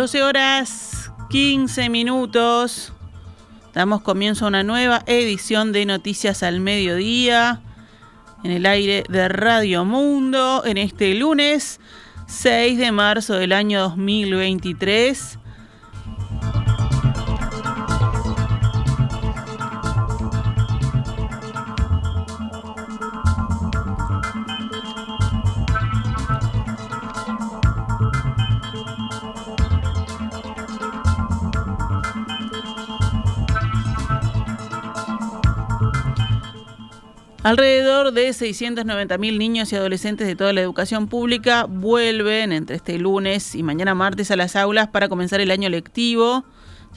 12 horas 15 minutos. Damos comienzo a una nueva edición de Noticias al Mediodía en el aire de Radio Mundo en este lunes 6 de marzo del año 2023. Alrededor de 690.000 niños y adolescentes de toda la educación pública vuelven entre este lunes y mañana martes a las aulas para comenzar el año lectivo,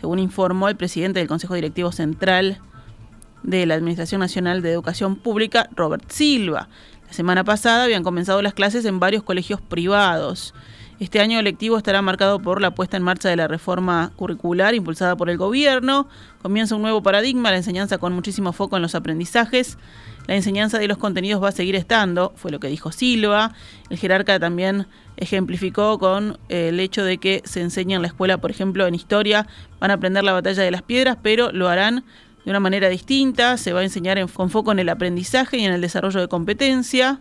según informó el presidente del Consejo Directivo Central de la Administración Nacional de Educación Pública, Robert Silva. La semana pasada habían comenzado las clases en varios colegios privados. Este año lectivo estará marcado por la puesta en marcha de la reforma curricular impulsada por el gobierno. Comienza un nuevo paradigma, la enseñanza con muchísimo foco en los aprendizajes la enseñanza de los contenidos va a seguir estando, fue lo que dijo Silva. El jerarca también ejemplificó con eh, el hecho de que se enseña en la escuela, por ejemplo, en historia, van a aprender la batalla de las piedras, pero lo harán de una manera distinta, se va a enseñar con foco en el aprendizaje y en el desarrollo de competencia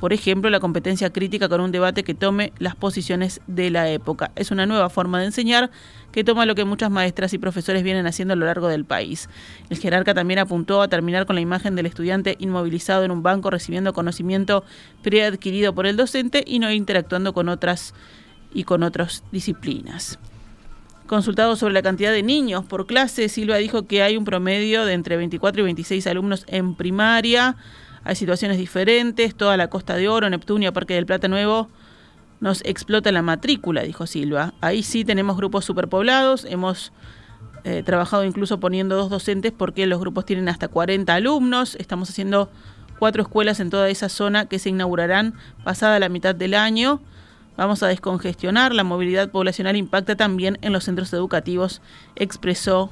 por ejemplo, la competencia crítica con un debate que tome las posiciones de la época. Es una nueva forma de enseñar que toma lo que muchas maestras y profesores vienen haciendo a lo largo del país. El jerarca también apuntó a terminar con la imagen del estudiante inmovilizado en un banco recibiendo conocimiento preadquirido por el docente y no interactuando con otras y con otras disciplinas. Consultado sobre la cantidad de niños por clase, Silva dijo que hay un promedio de entre 24 y 26 alumnos en primaria hay situaciones diferentes, toda la Costa de Oro, Neptunia, Parque del Plata Nuevo, nos explota la matrícula, dijo Silva. Ahí sí tenemos grupos superpoblados, hemos eh, trabajado incluso poniendo dos docentes porque los grupos tienen hasta 40 alumnos, estamos haciendo cuatro escuelas en toda esa zona que se inaugurarán pasada la mitad del año. Vamos a descongestionar, la movilidad poblacional impacta también en los centros educativos, expresó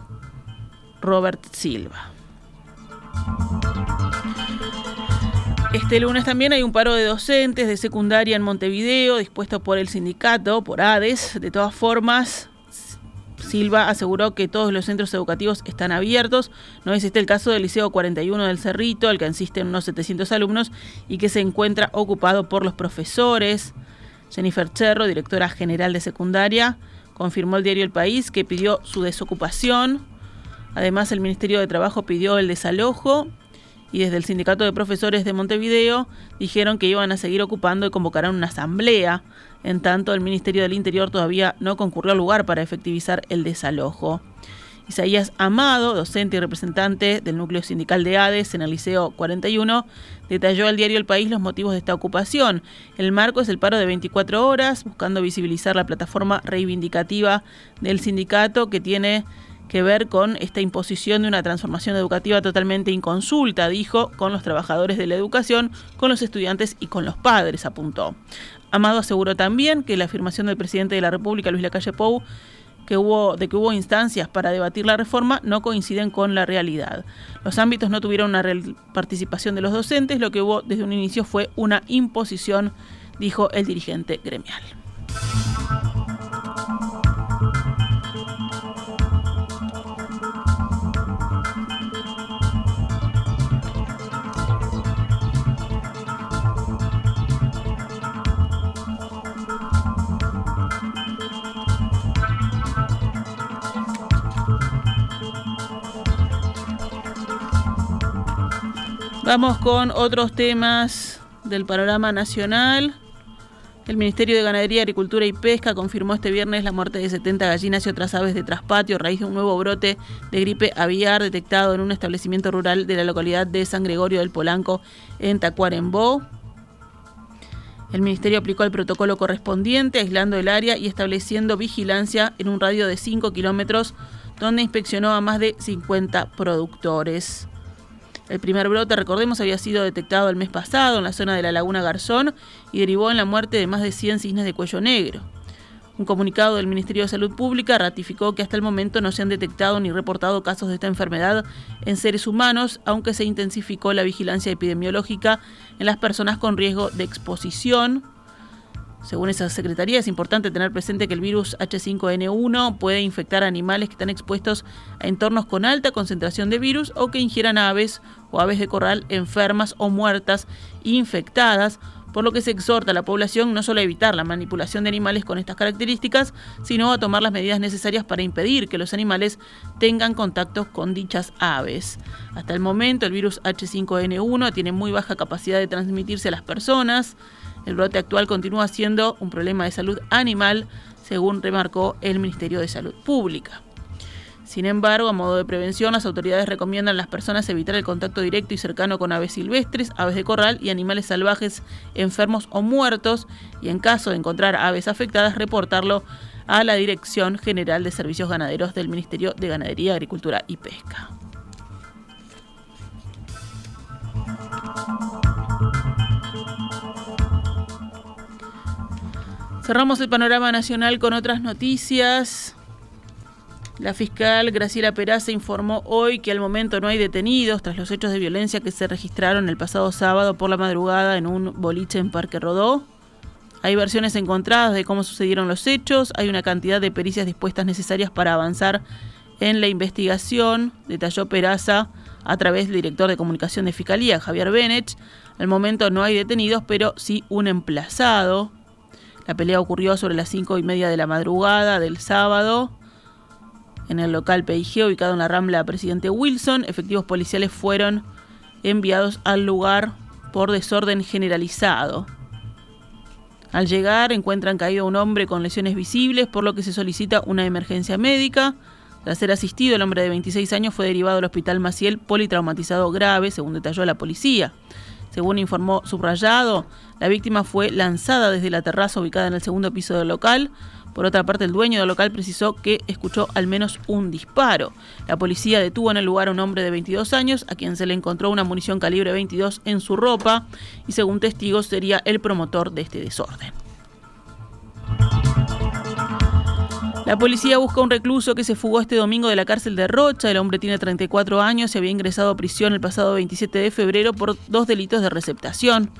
Robert Silva. Este lunes también hay un paro de docentes de secundaria en Montevideo dispuesto por el sindicato, por ADES. De todas formas, Silva aseguró que todos los centros educativos están abiertos. No es este el caso del Liceo 41 del Cerrito, al que asisten unos 700 alumnos y que se encuentra ocupado por los profesores. Jennifer Cherro, directora general de secundaria, confirmó el diario El País que pidió su desocupación. Además, el Ministerio de Trabajo pidió el desalojo y desde el Sindicato de Profesores de Montevideo dijeron que iban a seguir ocupando y convocarán una asamblea. En tanto, el Ministerio del Interior todavía no concurrió al lugar para efectivizar el desalojo. Isaías Amado, docente y representante del núcleo sindical de ADES en el Liceo 41, detalló al diario El País los motivos de esta ocupación. El marco es el paro de 24 horas, buscando visibilizar la plataforma reivindicativa del sindicato que tiene que ver con esta imposición de una transformación educativa totalmente inconsulta, dijo, con los trabajadores de la educación, con los estudiantes y con los padres, apuntó. Amado aseguró también que la afirmación del presidente de la República, Luis Lacalle Pou, que hubo, de que hubo instancias para debatir la reforma no coinciden con la realidad. Los ámbitos no tuvieron una real participación de los docentes, lo que hubo desde un inicio fue una imposición, dijo el dirigente gremial. Vamos con otros temas del panorama nacional. El Ministerio de Ganadería, Agricultura y Pesca confirmó este viernes la muerte de 70 gallinas y otras aves de traspatio a raíz de un nuevo brote de gripe aviar detectado en un establecimiento rural de la localidad de San Gregorio del Polanco, en Tacuarembó. El Ministerio aplicó el protocolo correspondiente, aislando el área y estableciendo vigilancia en un radio de 5 kilómetros, donde inspeccionó a más de 50 productores. El primer brote, recordemos, había sido detectado el mes pasado en la zona de la Laguna Garzón y derivó en la muerte de más de 100 cisnes de cuello negro. Un comunicado del Ministerio de Salud Pública ratificó que hasta el momento no se han detectado ni reportado casos de esta enfermedad en seres humanos, aunque se intensificó la vigilancia epidemiológica en las personas con riesgo de exposición. Según esa secretaría, es importante tener presente que el virus H5N1 puede infectar animales que están expuestos a entornos con alta concentración de virus o que ingieran aves o aves de corral enfermas o muertas infectadas, por lo que se exhorta a la población no solo a evitar la manipulación de animales con estas características, sino a tomar las medidas necesarias para impedir que los animales tengan contactos con dichas aves. Hasta el momento, el virus H5N1 tiene muy baja capacidad de transmitirse a las personas. El brote actual continúa siendo un problema de salud animal, según remarcó el Ministerio de Salud Pública. Sin embargo, a modo de prevención, las autoridades recomiendan a las personas evitar el contacto directo y cercano con aves silvestres, aves de corral y animales salvajes enfermos o muertos, y en caso de encontrar aves afectadas, reportarlo a la Dirección General de Servicios Ganaderos del Ministerio de Ganadería, Agricultura y Pesca. Cerramos el panorama nacional con otras noticias. La fiscal Graciela Peraza informó hoy que al momento no hay detenidos tras los hechos de violencia que se registraron el pasado sábado por la madrugada en un boliche en Parque Rodó. Hay versiones encontradas de cómo sucedieron los hechos, hay una cantidad de pericias dispuestas necesarias para avanzar en la investigación, detalló Peraza a través del director de comunicación de Fiscalía, Javier Benech. Al momento no hay detenidos, pero sí un emplazado. La pelea ocurrió sobre las cinco y media de la madrugada del sábado en el local PIG ubicado en la Rambla Presidente Wilson. Efectivos policiales fueron enviados al lugar por desorden generalizado. Al llegar encuentran caído un hombre con lesiones visibles, por lo que se solicita una emergencia médica. Tras ser asistido, el hombre de 26 años fue derivado al hospital Maciel politraumatizado grave, según detalló la policía. Según informó Subrayado, la víctima fue lanzada desde la terraza ubicada en el segundo piso del local. Por otra parte, el dueño del local precisó que escuchó al menos un disparo. La policía detuvo en el lugar a un hombre de 22 años, a quien se le encontró una munición calibre 22 en su ropa, y según testigos sería el promotor de este desorden. La policía busca un recluso que se fugó este domingo de la cárcel de Rocha. El hombre tiene 34 años y había ingresado a prisión el pasado 27 de febrero por dos delitos de receptación.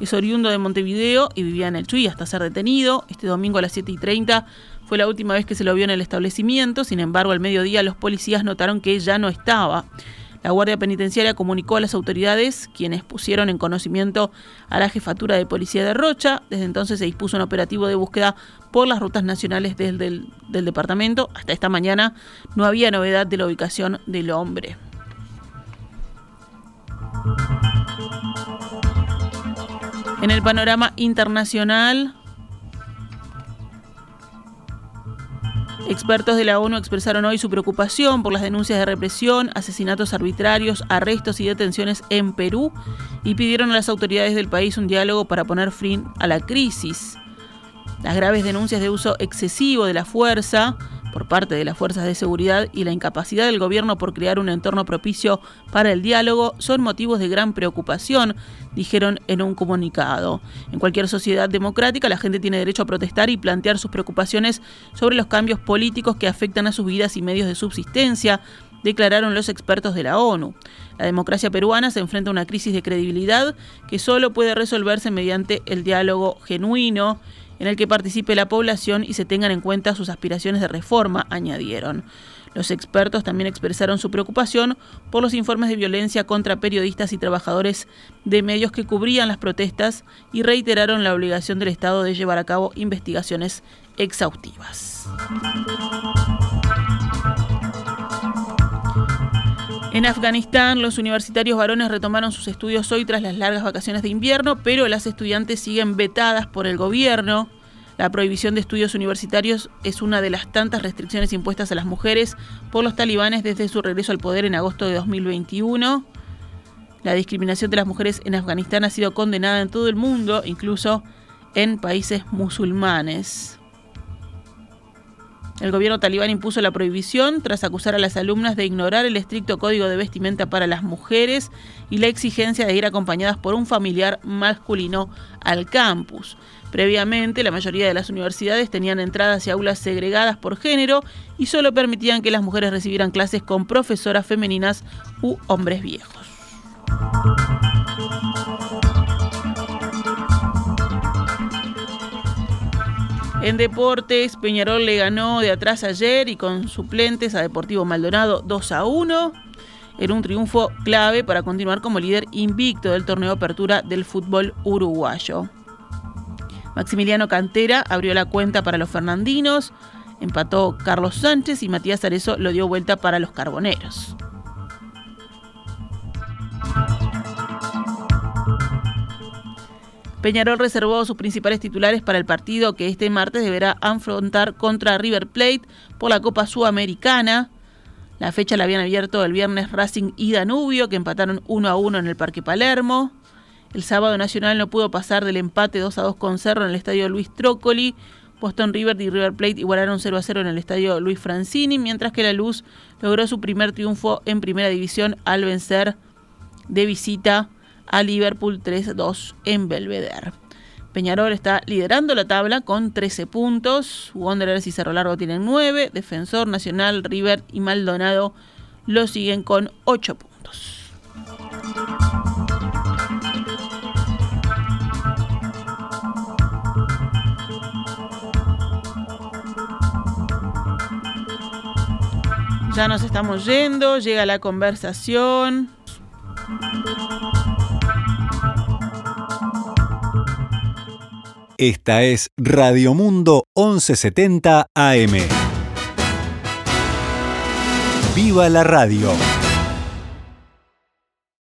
Es oriundo de Montevideo y vivía en el Chuy hasta ser detenido. Este domingo a las 7 y 30 fue la última vez que se lo vio en el establecimiento. Sin embargo, al mediodía los policías notaron que ya no estaba. La Guardia Penitenciaria comunicó a las autoridades, quienes pusieron en conocimiento a la jefatura de policía de Rocha. Desde entonces se dispuso un operativo de búsqueda por las rutas nacionales del, departamento. Hasta esta mañana no había novedad de la ubicación del hombre. En el panorama internacional, Expertos de la ONU expresaron hoy su preocupación por las denuncias de represión, asesinatos arbitrarios, arrestos y detenciones en Perú y pidieron a las autoridades del país un diálogo para poner fin a la crisis. Las graves denuncias de uso excesivo de la fuerza por parte de las fuerzas de seguridad y la incapacidad del gobierno por crear un entorno propicio para el diálogo son motivos de gran preocupación, dijeron en un comunicado. En cualquier sociedad democrática la gente tiene derecho a protestar y plantear sus preocupaciones sobre los cambios políticos que afectan a sus vidas y medios de subsistencia, declararon los expertos de la ONU. La democracia peruana se enfrenta a una crisis de credibilidad que solo puede resolverse mediante el diálogo genuino en el que participe la población y se tengan en cuenta sus aspiraciones de reforma, añadieron. Los expertos también expresaron su preocupación por los informes de violencia contra periodistas y trabajadores de medios que cubrían las protestas y reiteraron la obligación del Estado de llevar a cabo investigaciones exhaustivas. En Afganistán, los universitarios varones retomaron sus estudios hoy tras las largas vacaciones de invierno, pero las estudiantes siguen vetadas por el gobierno. La prohibición de estudios universitarios es una de las tantas restricciones impuestas a las mujeres por los talibanes desde su regreso al poder en agosto de 2021. La discriminación de las mujeres en Afganistán ha sido condenada en todo el mundo, incluso en países musulmanes. El gobierno talibán impuso la prohibición tras acusar a las alumnas de ignorar el estricto código de vestimenta para las mujeres y la exigencia de ir acompañadas por un familiar masculino al campus. Previamente, la mayoría de las universidades tenían entradas y aulas segregadas por género y solo permitían que las mujeres recibieran clases con profesoras femeninas u hombres viejos. En deportes, Peñarol le ganó de atrás ayer y con suplentes a Deportivo Maldonado 2 a 1. Era un triunfo clave para continuar como líder invicto del torneo apertura del fútbol uruguayo. Maximiliano Cantera abrió la cuenta para los fernandinos, empató Carlos Sánchez y Matías Arezo lo dio vuelta para los carboneros. Peñarol reservó sus principales titulares para el partido que este martes deberá afrontar contra River Plate por la Copa Sudamericana. La fecha la habían abierto el viernes Racing y Danubio, que empataron 1 a 1 en el Parque Palermo. El sábado Nacional no pudo pasar del empate 2 a 2 con Cerro en el estadio Luis Trócoli. Boston River y River Plate igualaron 0 a 0 en el estadio Luis Francini, mientras que la Luz logró su primer triunfo en primera división al vencer de visita a Liverpool 3-2 en Belvedere. Peñarol está liderando la tabla con 13 puntos. Wanderers y Cerro Largo tienen 9. Defensor Nacional, River y Maldonado lo siguen con 8 puntos. Ya nos estamos yendo, llega la conversación. Esta es Radio Mundo 1170 AM. ¡Viva la radio!